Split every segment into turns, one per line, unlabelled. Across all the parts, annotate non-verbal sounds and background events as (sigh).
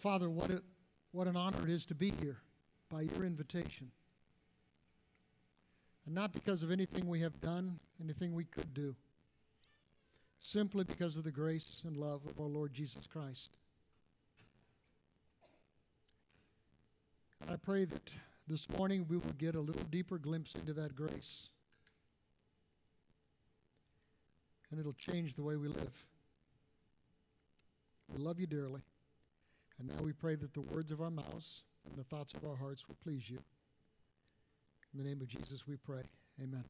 Father, what, a, what an honor it is to be here by your invitation. And not because of anything we have done, anything we could do, simply because of the grace and love of our Lord Jesus Christ. I pray that this morning we will get a little deeper glimpse into that grace. And it'll change the way we live. We love you dearly. And now we pray that the words of our mouths and the thoughts of our hearts will please you. In the name of Jesus we pray. Amen.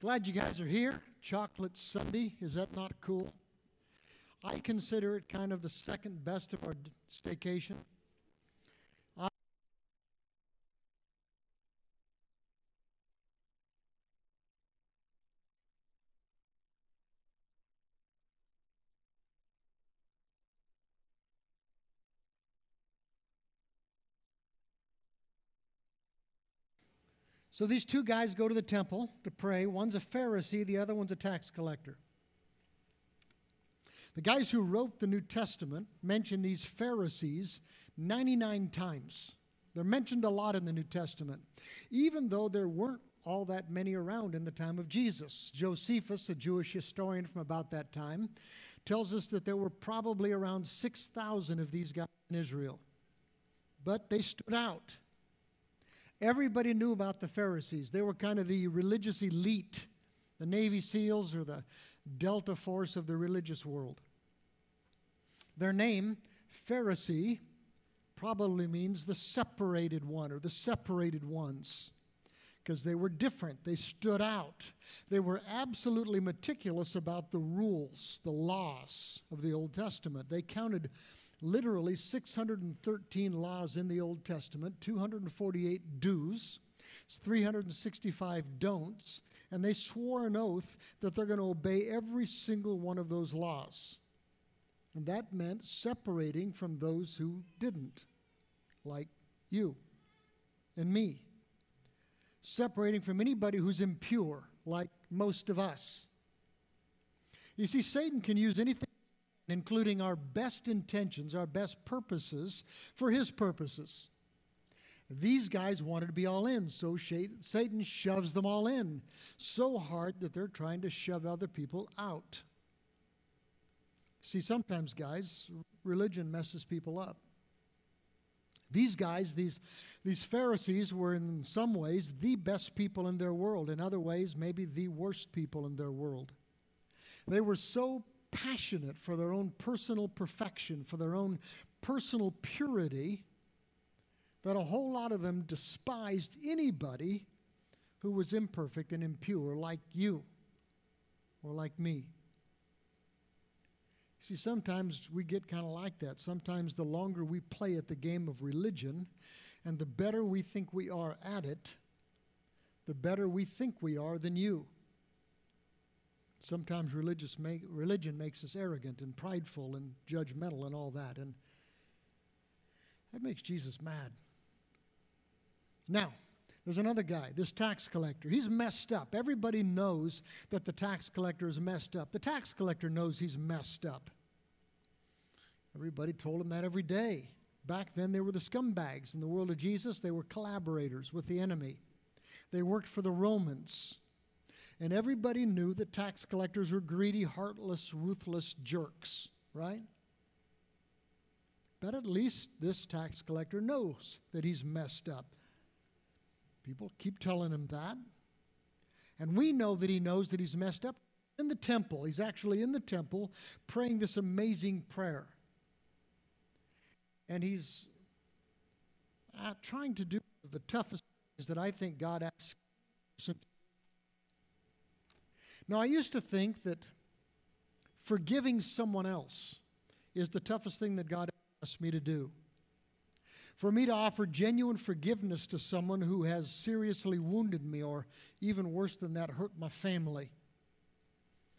Glad you guys are here. Chocolate Sunday. Is that not cool? I consider it kind of the second best of our staycation. So these two guys go to the temple to pray. One's a Pharisee, the other one's a tax collector. The guys who wrote the New Testament mention these Pharisees 99 times. They're mentioned a lot in the New Testament, even though there weren't all that many around in the time of Jesus. Josephus, a Jewish historian from about that time, tells us that there were probably around 6,000 of these guys in Israel. But they stood out. Everybody knew about the Pharisees. They were kind of the religious elite, the Navy SEALs or the Delta Force of the religious world. Their name, Pharisee, probably means the separated one or the separated ones because they were different. They stood out. They were absolutely meticulous about the rules, the laws of the Old Testament. They counted literally 613 laws in the Old Testament, 248 do's, 365 don'ts, and they swore an oath that they're going to obey every single one of those laws. And that meant separating from those who didn't, like you and me. Separating from anybody who's impure, like most of us. You see, Satan can use anything including our best intentions, our best purposes, for his purposes. These guys wanted to be all in, so Satan shoves them all in so hard that they're trying to shove other people out. See, sometimes, guys, religion messes people up. These guys, these, these Pharisees, were in some ways the best people in their world, in other ways, maybe the worst people in their world. They were so passionate for their own personal perfection, for their own personal purity, that a whole lot of them despised anybody who was imperfect and impure like you or like me. See, sometimes we get kind of like that. Sometimes the longer we play at the game of religion and the better we think we are at it, the better we think we are than you. Sometimes religious make, religion makes us arrogant and prideful and judgmental and all that. And that makes Jesus mad. Now, there's another guy, this tax collector. He's messed up. Everybody knows that the tax collector is messed up. The tax collector knows he's messed up. Everybody told him that every day. Back then, they were the scumbags. In the world of Jesus, they were collaborators with the enemy. They worked for the Romans. And everybody knew that tax collectors were greedy, heartless, ruthless jerks, right? But at least this tax collector knows that he's messed up. People keep telling him that. And we know that he knows that he's messed up in the temple. He's actually in the temple praying this amazing prayer. And he's uh, trying to do the toughest things that I think God asks now, I used to think that forgiving someone else is the toughest thing that God asked me to do. For me to offer genuine forgiveness to someone who has seriously wounded me, or even worse than that, hurt my family.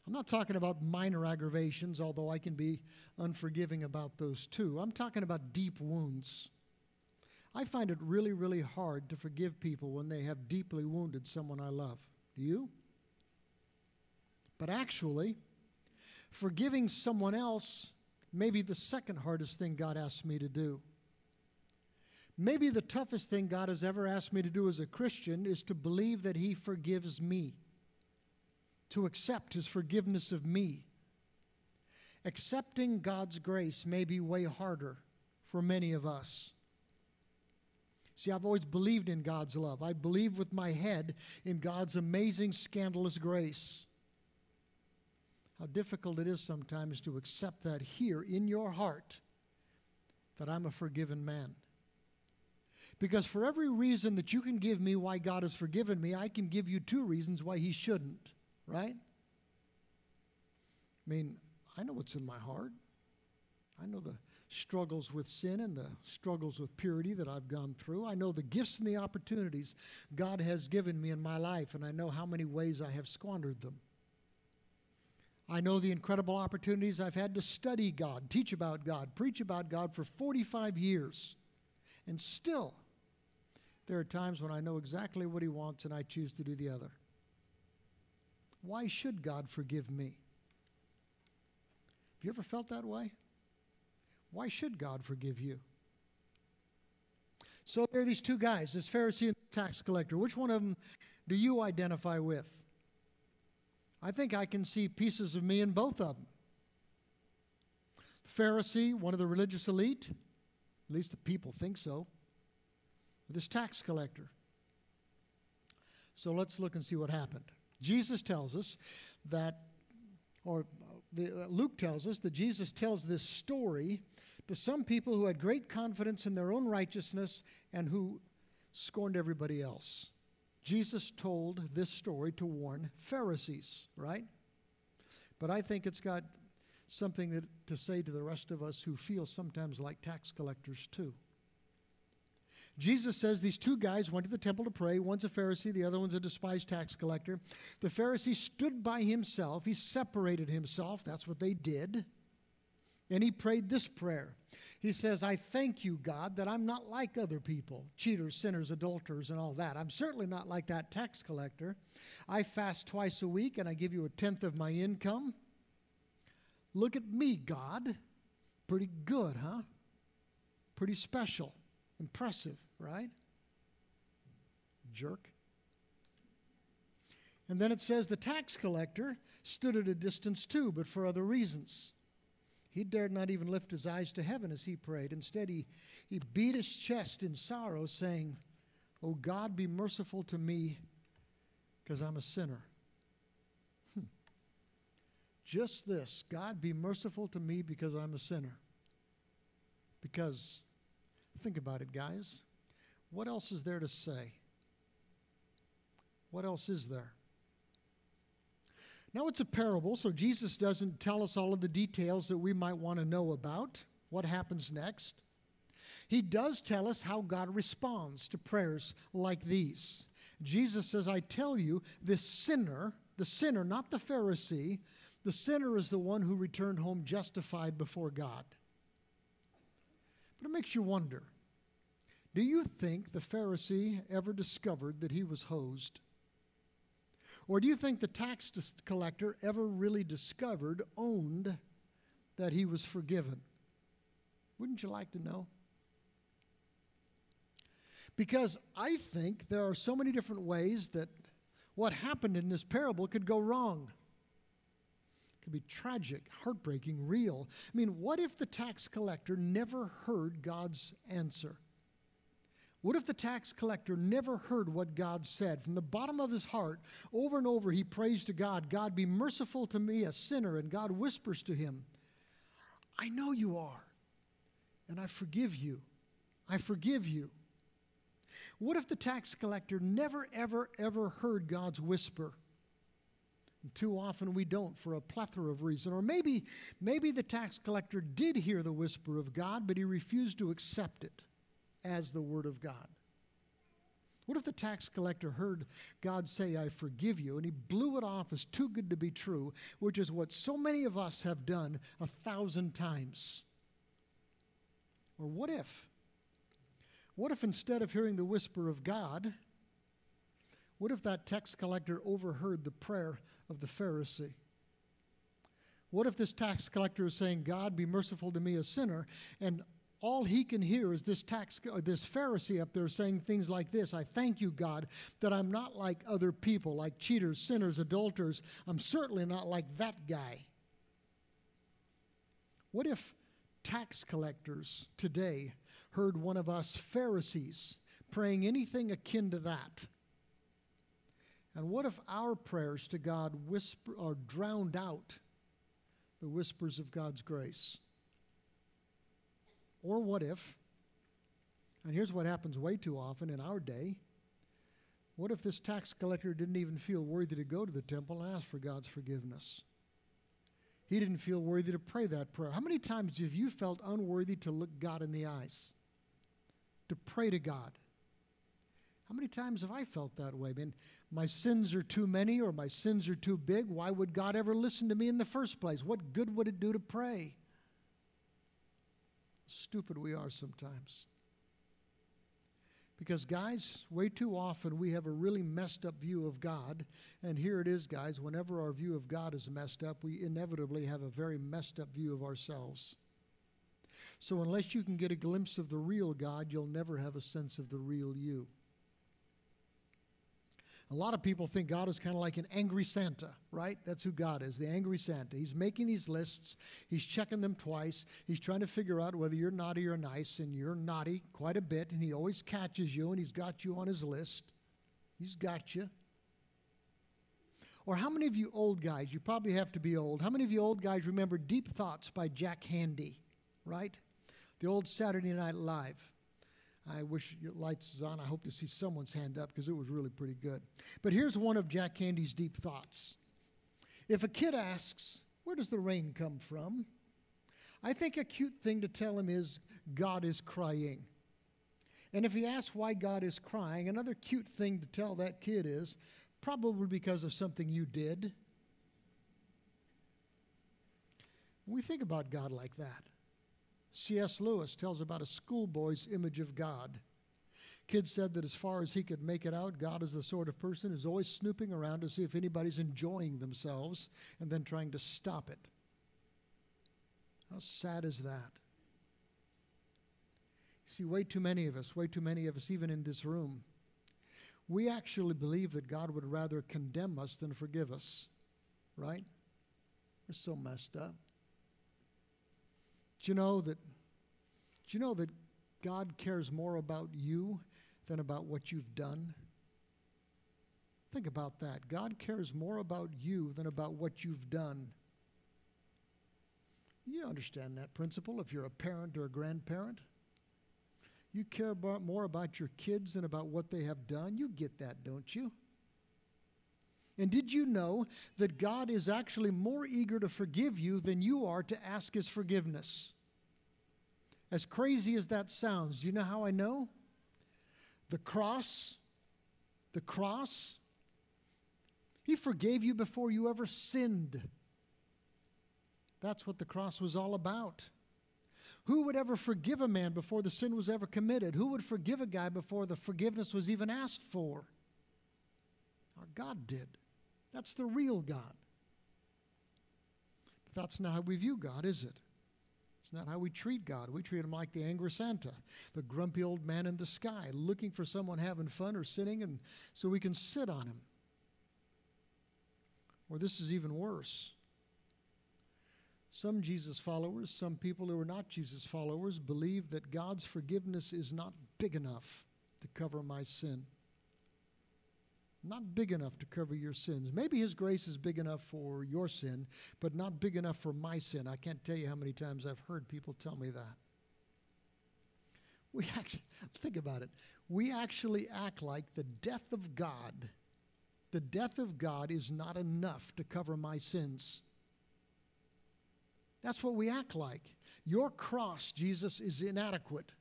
I'm not talking about minor aggravations, although I can be unforgiving about those too. I'm talking about deep wounds. I find it really, really hard to forgive people when they have deeply wounded someone I love. Do you? But actually, forgiving someone else maybe the second hardest thing God asked me to do. Maybe the toughest thing God has ever asked me to do as a Christian is to believe that He forgives me, to accept His forgiveness of me. Accepting God's grace may be way harder for many of us. See, I've always believed in God's love. I believe with my head in God's amazing, scandalous grace. How difficult it is sometimes to accept that here in your heart that I'm a forgiven man. Because for every reason that you can give me why God has forgiven me, I can give you two reasons why He shouldn't, right? I mean, I know what's in my heart. I know the struggles with sin and the struggles with purity that I've gone through. I know the gifts and the opportunities God has given me in my life, and I know how many ways I have squandered them. I know the incredible opportunities I've had to study God, teach about God, preach about God for 45 years. And still, there are times when I know exactly what He wants and I choose to do the other. Why should God forgive me? Have you ever felt that way? Why should God forgive you? So there are these two guys, this Pharisee and tax collector. Which one of them do you identify with? I think I can see pieces of me in both of them. The Pharisee, one of the religious elite, at least the people think so, this tax collector. So let's look and see what happened. Jesus tells us that, or uh, Luke tells us that Jesus tells this story to some people who had great confidence in their own righteousness and who scorned everybody else. Jesus told this story to warn Pharisees, right? But I think it's got something that, to say to the rest of us who feel sometimes like tax collectors too. Jesus says these two guys went to the temple to pray. One's a Pharisee, the other one's a despised tax collector. The Pharisee stood by himself, he separated himself. That's what they did. And he prayed this prayer. He says, I thank you, God, that I'm not like other people, cheaters, sinners, adulterers, and all that. I'm certainly not like that tax collector. I fast twice a week and I give you a tenth of my income. Look at me, God. Pretty good, huh? Pretty special. Impressive, right? Jerk. And then it says the tax collector stood at a distance too, but for other reasons. He dared not even lift his eyes to heaven as he prayed. Instead, he, he beat his chest in sorrow, saying, Oh God, be merciful to me, because I'm a sinner. Hmm. Just this God, be merciful to me because I'm a sinner. Because, think about it, guys. What else is there to say? What else is there? Now, it's a parable, so Jesus doesn't tell us all of the details that we might want to know about. What happens next? He does tell us how God responds to prayers like these. Jesus says, I tell you, this sinner, the sinner, not the Pharisee, the sinner is the one who returned home justified before God. But it makes you wonder do you think the Pharisee ever discovered that he was hosed? Or do you think the tax collector ever really discovered, owned that he was forgiven? Wouldn't you like to know? Because I think there are so many different ways that what happened in this parable could go wrong. It could be tragic, heartbreaking, real. I mean, what if the tax collector never heard God's answer? What if the tax collector never heard what God said? From the bottom of his heart, over and over, he prays to God, God, be merciful to me, a sinner. And God whispers to him, I know you are, and I forgive you. I forgive you. What if the tax collector never, ever, ever heard God's whisper? And too often we don't for a plethora of reasons. Or maybe, maybe the tax collector did hear the whisper of God, but he refused to accept it as the Word of God? What if the tax collector heard God say, I forgive you, and he blew it off as too good to be true, which is what so many of us have done a thousand times? Or what if? What if instead of hearing the whisper of God, what if that tax collector overheard the prayer of the Pharisee? What if this tax collector is saying, God, be merciful to me, a sinner, and all he can hear is this tax this Pharisee up there saying things like this I thank you, God, that I'm not like other people, like cheaters, sinners, adulterers. I'm certainly not like that guy. What if tax collectors today heard one of us Pharisees praying anything akin to that? And what if our prayers to God whisper or drowned out the whispers of God's grace? Or what if, and here's what happens way too often in our day what if this tax collector didn't even feel worthy to go to the temple and ask for God's forgiveness? He didn't feel worthy to pray that prayer. How many times have you felt unworthy to look God in the eyes, to pray to God? How many times have I felt that way? I mean, my sins are too many or my sins are too big. Why would God ever listen to me in the first place? What good would it do to pray? Stupid we are sometimes. Because, guys, way too often we have a really messed up view of God. And here it is, guys, whenever our view of God is messed up, we inevitably have a very messed up view of ourselves. So, unless you can get a glimpse of the real God, you'll never have a sense of the real you. A lot of people think God is kind of like an angry Santa, right? That's who God is, the angry Santa. He's making these lists, he's checking them twice, he's trying to figure out whether you're naughty or nice, and you're naughty quite a bit, and he always catches you, and he's got you on his list. He's got you. Or how many of you old guys, you probably have to be old, how many of you old guys remember Deep Thoughts by Jack Handey, right? The old Saturday Night Live. I wish your lights is on. I hope to see someone's hand up because it was really pretty good. But here's one of Jack Handey's deep thoughts. If a kid asks, Where does the rain come from? I think a cute thing to tell him is, God is crying. And if he asks why God is crying, another cute thing to tell that kid is, probably because of something you did. We think about God like that. C.S. Lewis tells about a schoolboy's image of God. Kid said that as far as he could make it out, God is the sort of person who's always snooping around to see if anybody's enjoying themselves and then trying to stop it. How sad is that? See, way too many of us, way too many of us, even in this room, we actually believe that God would rather condemn us than forgive us, right? We're so messed up. Do you know that do you know that God cares more about you than about what you've done? Think about that. God cares more about you than about what you've done. You understand that principle if you're a parent or a grandparent. You care more about your kids than about what they have done. You get that, don't you? And did you know that God is actually more eager to forgive you than you are to ask His forgiveness? As crazy as that sounds, do you know how I know? The cross, the cross, He forgave you before you ever sinned. That's what the cross was all about. Who would ever forgive a man before the sin was ever committed? Who would forgive a guy before the forgiveness was even asked for? Our God did. That's the real God. But that's not how we view God, is it? It's not how we treat God. We treat him like the angry Santa, the grumpy old man in the sky, looking for someone having fun or sinning, and so we can sit on him. Or this is even worse. Some Jesus followers, some people who are not Jesus followers, believe that God's forgiveness is not big enough to cover my sin not big enough to cover your sins. Maybe His grace is big enough for your sin, but not big enough for my sin. I can't tell you how many times I've heard people tell me that. We (laughs) actually, think about it. We actually act like the death of God, the death of God is not enough to cover my sins. That's what we act like. Your cross, Jesus, is inadequate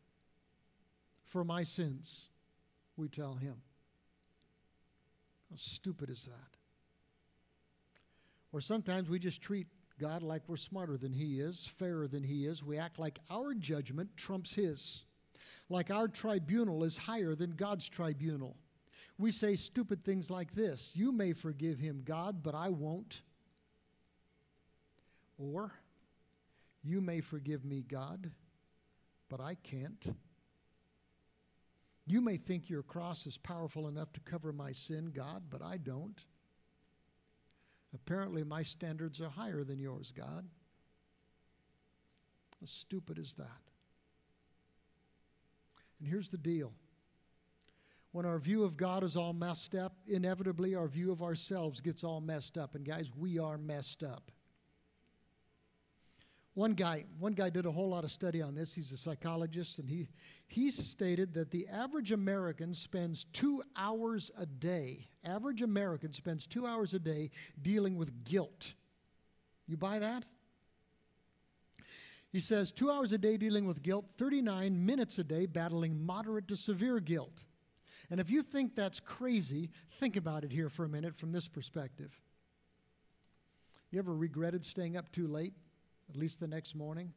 for my sins, we tell him. How stupid is that? Or sometimes we just treat God like we're smarter than He is, fairer than He is. We act like our judgment trumps His, like our tribunal is higher than God's tribunal. We say stupid things like this You may forgive him, God, but I won't. Or, You may forgive me, God, but I can't. You may think your cross is powerful enough to cover my sin, God, but I don't. Apparently, my standards are higher than yours, God. How stupid is that? And here's the deal when our view of God is all messed up, inevitably our view of ourselves gets all messed up. And guys, we are messed up. One guy, one guy did a whole lot of study on this. He's a psychologist, and he, he stated that the average American spends two hours a day. Average American spends two hours a day dealing with guilt. You buy that? He says two hours a day dealing with guilt, 39 minutes a day battling moderate to severe guilt. And if you think that's crazy, think about it here for a minute from this perspective. You ever regretted staying up too late, at least the next morning?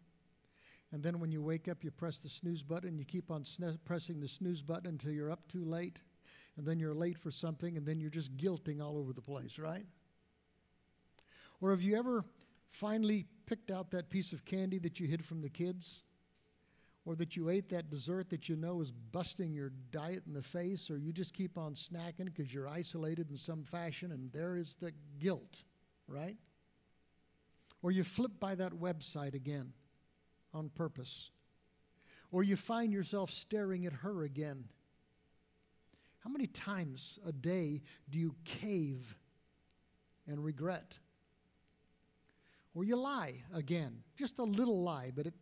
And then when you wake up, you press the snooze button, you keep on pressing the snooze button until you're up too late, and then you're late for something, and then you're just guilting all over the place, right? Or have you ever finally picked out that piece of candy that you hid from the kids? or that you ate that dessert that you know is busting your diet in the face, or you just keep on snacking because you're isolated in some fashion, and there is the guilt, right? Or you flip by that website again on purpose, or you find yourself staring at her again. How many times a day do you cave and regret? Or you lie again, just a little lie, but it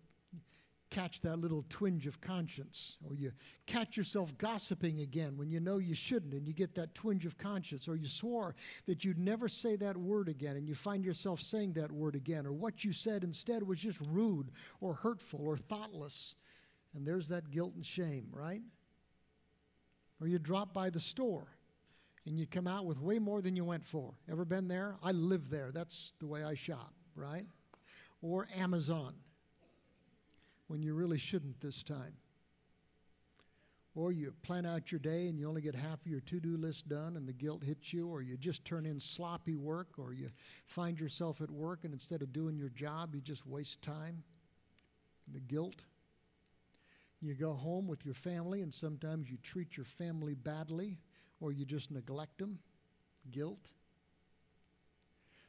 catch that little twinge of conscience, or you catch yourself gossiping again when you know you shouldn't, and you get that twinge of conscience, or you swore that you'd never say that word again, and you find yourself saying that word again, or what you said instead was just rude, or hurtful, or thoughtless, and there's that guilt and shame, right? Or you drop by the store and you come out with way more than you went for. Ever been there? I live there. That's the way I shop, right? Or Amazon when you really shouldn't this time. Or you plan out your day and you only get half of your to do list done and the guilt hits you, or you just turn in sloppy work, or you find yourself at work and instead of doing your job, you just waste time. The guilt. You go home with your family and sometimes you treat your family badly or you just neglect them. Guilt.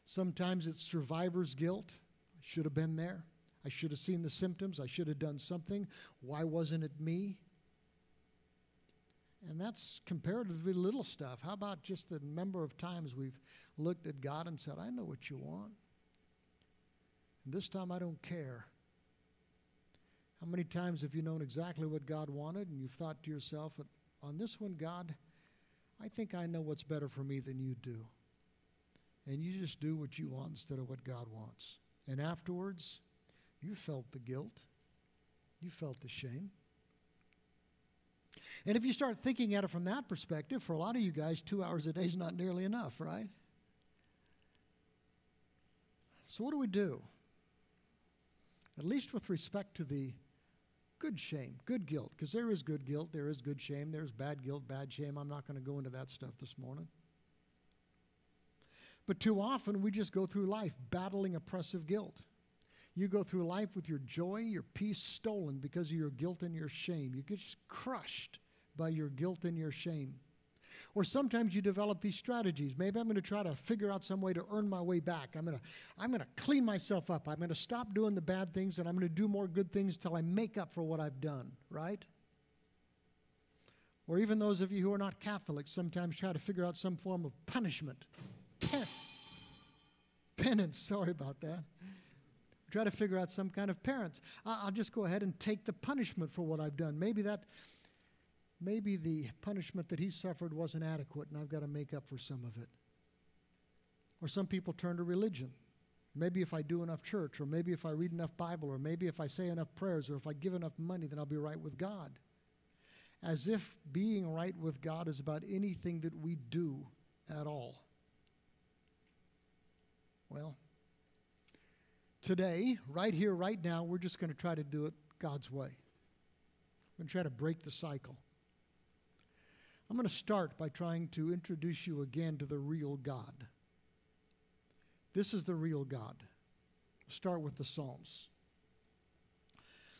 Sometimes it's survivor's guilt. I should have been there. I should have seen the symptoms. I should have done something. Why wasn't it me? And that's comparatively little stuff. How about just the number of times we've looked at God and said, I know what you want. And this time I don't care. How many times have you known exactly what God wanted and you've thought to yourself, on this one, God, I think I know what's better for me than you do. And you just do what you want instead of what God wants. And afterwards, you felt the guilt, you felt the shame. And if you start thinking at it from that perspective, for a lot of you guys, two hours a day is not nearly enough, right? So, what do we do? At least with respect to the good shame, good guilt, because there is good guilt, there is good shame, there's bad guilt, bad shame. I'm not going to go into that stuff this morning. But too often we just go through life battling oppressive guilt. You go through life with your joy, your peace stolen because of your guilt and your shame. You get crushed by your guilt and your shame. Or sometimes you develop these strategies. Maybe I'm going to try to figure out some way to earn my way back. I'm going to, I'm going to clean myself up. I'm going to stop doing the bad things and I'm going to do more good things till I make up for what I've done, right? Or even those of you who are not Catholics sometimes try to figure out some form of punishment. Pen- (laughs) penance, sorry about that try to figure out some kind of parents. I'll just go ahead and take the punishment for what I've done. Maybe that, maybe the punishment that he suffered wasn't adequate, and I've got to make up for some of it. Or some people turn to religion. Maybe if I do enough church, or maybe if I read enough Bible, or maybe if I say enough prayers, or if I give enough money, then I'll be right with God. As if being right with God is about anything that we do at all. Well, Today, right here, right now, we're just going to try to do it God's way. We're going to try to break the cycle. I'm going to start by trying to introduce you again to the real God. This is the real God. Start with the Psalms.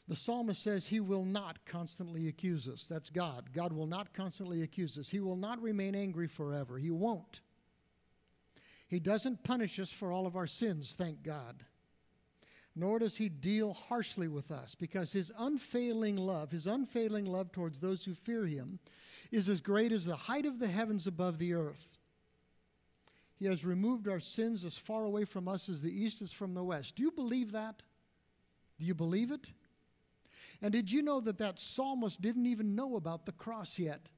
The psalmist says he will not constantly accuse us. That's God. God will not constantly accuse us. He will not remain angry forever. He won't. He doesn't punish us for all of our sins, thank God. Nor does he deal harshly with us because his unfailing love, his unfailing love towards those who fear him, is as great as the height of the heavens above the earth. He has removed our sins as far away from us as the east is from the west. Do you believe that? Do you believe it? And did you know that that psalmist didn't even know about the cross yet?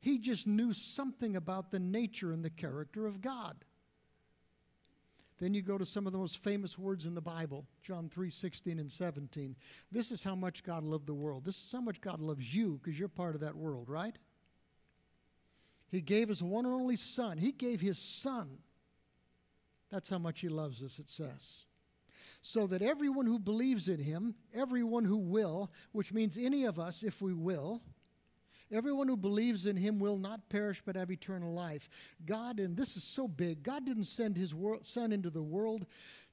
He just knew something about the nature and the character of God. Then you go to some of the most famous words in the Bible, John 3 16 and 17. This is how much God loved the world. This is how much God loves you because you're part of that world, right? He gave his one and only Son. He gave his Son. That's how much he loves us, it says so that everyone who believes in him, everyone who will, which means any of us if we will, everyone who believes in him will not perish but have eternal life. God, and this is so big, God didn't send his son into the world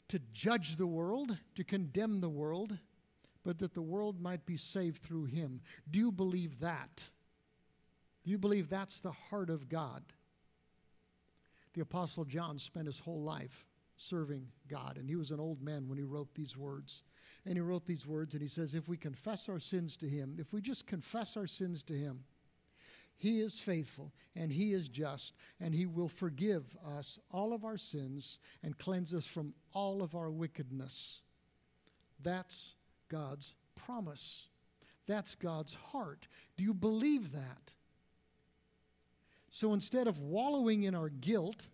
to judge the world, to condemn the world, but that the world might be saved through him. Do you believe that? Do you believe that's the heart of God? The Apostle John spent his whole life serving God. And he was an old man when he wrote these words. And he wrote these words, and he says, If we confess our sins to him, if we just confess our sins to him, he is faithful and he is just, and he will forgive us all of our sins and cleanse us from all of our wickedness. That's God's promise. That's God's heart. Do you believe that? So instead of wallowing in our guilt,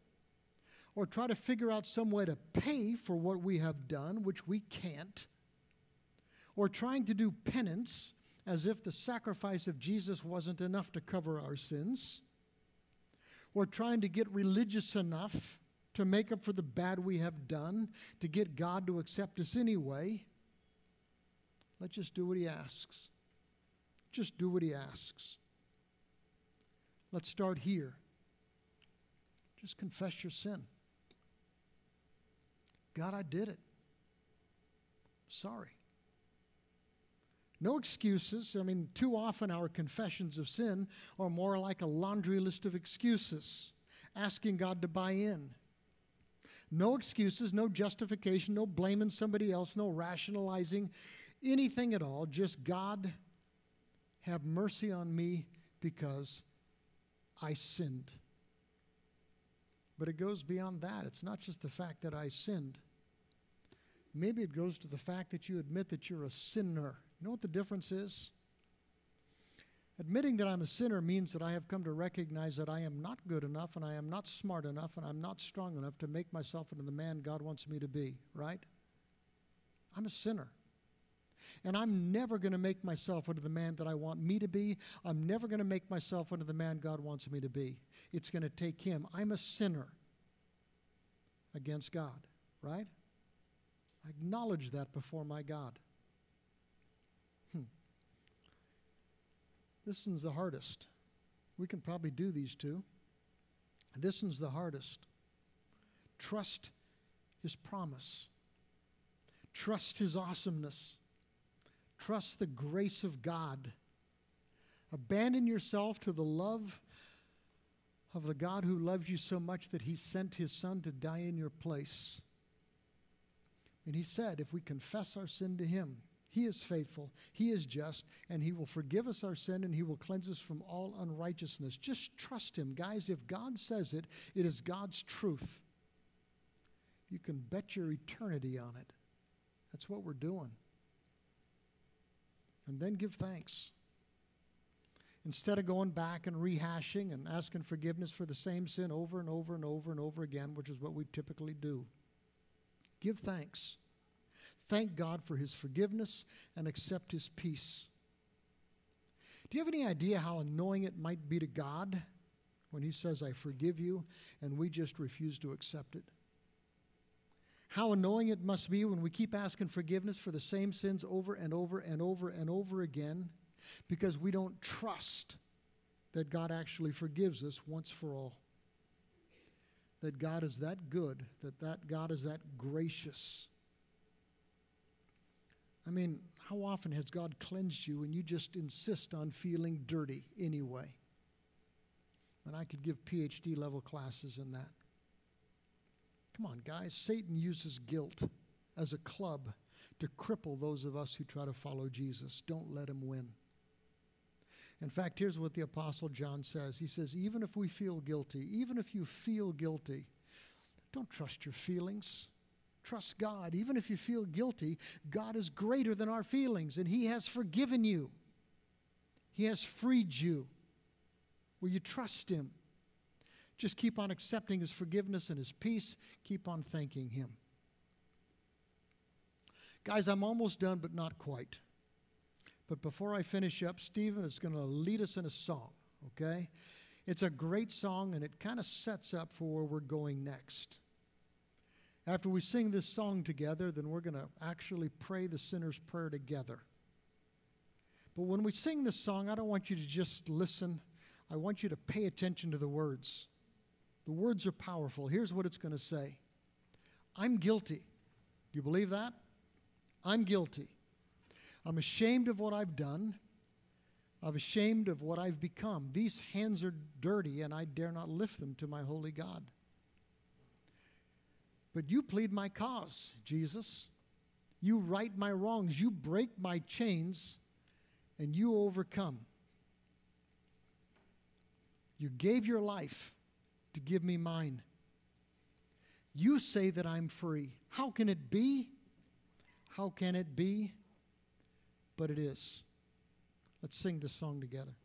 or try to figure out some way to pay for what we have done, which we can't, or trying to do penance as if the sacrifice of Jesus wasn't enough to cover our sins, or trying to get religious enough to make up for the bad we have done, to get God to accept us anyway. Let's just do what He asks. Just do what He asks. Let's start here. Just confess your sin. God, I did it. Sorry. No excuses. I mean, too often our confessions of sin are more like a laundry list of excuses, asking God to buy in. No excuses, no justification, no blaming somebody else, no rationalizing anything at all. Just God, have mercy on me because I sinned. But it goes beyond that. It's not just the fact that I sinned, Maybe it goes to the fact that you admit that you're a sinner. You know what the difference is? Admitting that I'm a sinner means that I have come to recognize that I am not good enough and I am not smart enough and I'm not strong enough to make myself into the man God wants me to be, right? I'm a sinner. And I'm never going to make myself into the man that I want me to be. I'm never going to make myself into the man God wants me to be. It's going to take Him. I'm a sinner against God, right? Acknowledge that before my God. Hmm. This one's the hardest. We can probably do these two. This one's the hardest. Trust His promise, trust His awesomeness, trust the grace of God. Abandon yourself to the love of the God who loves you so much that He sent His Son to die in your place. And he said, if we confess our sin to him, he is faithful, he is just, and he will forgive us our sin and he will cleanse us from all unrighteousness. Just trust him. Guys, if God says it, it is God's truth. You can bet your eternity on it. That's what we're doing. And then give thanks. Instead of going back and rehashing and asking forgiveness for the same sin over and over and over and over again, which is what we typically do. Give thanks. Thank God for his forgiveness and accept his peace. Do you have any idea how annoying it might be to God when he says, I forgive you, and we just refuse to accept it? How annoying it must be when we keep asking forgiveness for the same sins over and over and over and over again because we don't trust that God actually forgives us once for all that God is that good, that, that God is that gracious, I mean, how often has God cleansed you and you just insist on feeling dirty anyway? And I could give PhD level classes in that. Come on, guys. Satan uses guilt as a club to cripple those of us who try to follow Jesus. Don't let him win. In fact, here's what the Apostle John says He says, even if we feel guilty, even if you feel guilty, don't trust your feelings. Trust God. Even if you feel guilty, God is greater than our feelings, and He has forgiven you, He has freed you. Will you trust Him? Just keep on accepting His forgiveness and His peace. Keep on thanking Him. Guys, I'm almost done, but not quite. But before I finish up, Stephen is going to lead us in a song, okay? It's a great song, and it kind of sets up for where we're going next. After we sing this song together, then we're going to actually pray the sinner's prayer together. But when we sing this song, I don't want you to just listen, I want you to pay attention to the words. The words are powerful. Here's what it's going to say I'm guilty. Do you believe that? I'm guilty. I'm ashamed of what I've done. I'm ashamed of what I've become. These hands are dirty, and I dare not lift them to my holy God. But you plead my cause, Jesus. You right my wrongs. You break my chains, and you overcome. You gave your life to give me mine. You say that I'm free. How can it be? How can it be? But it is. Let's sing this song together.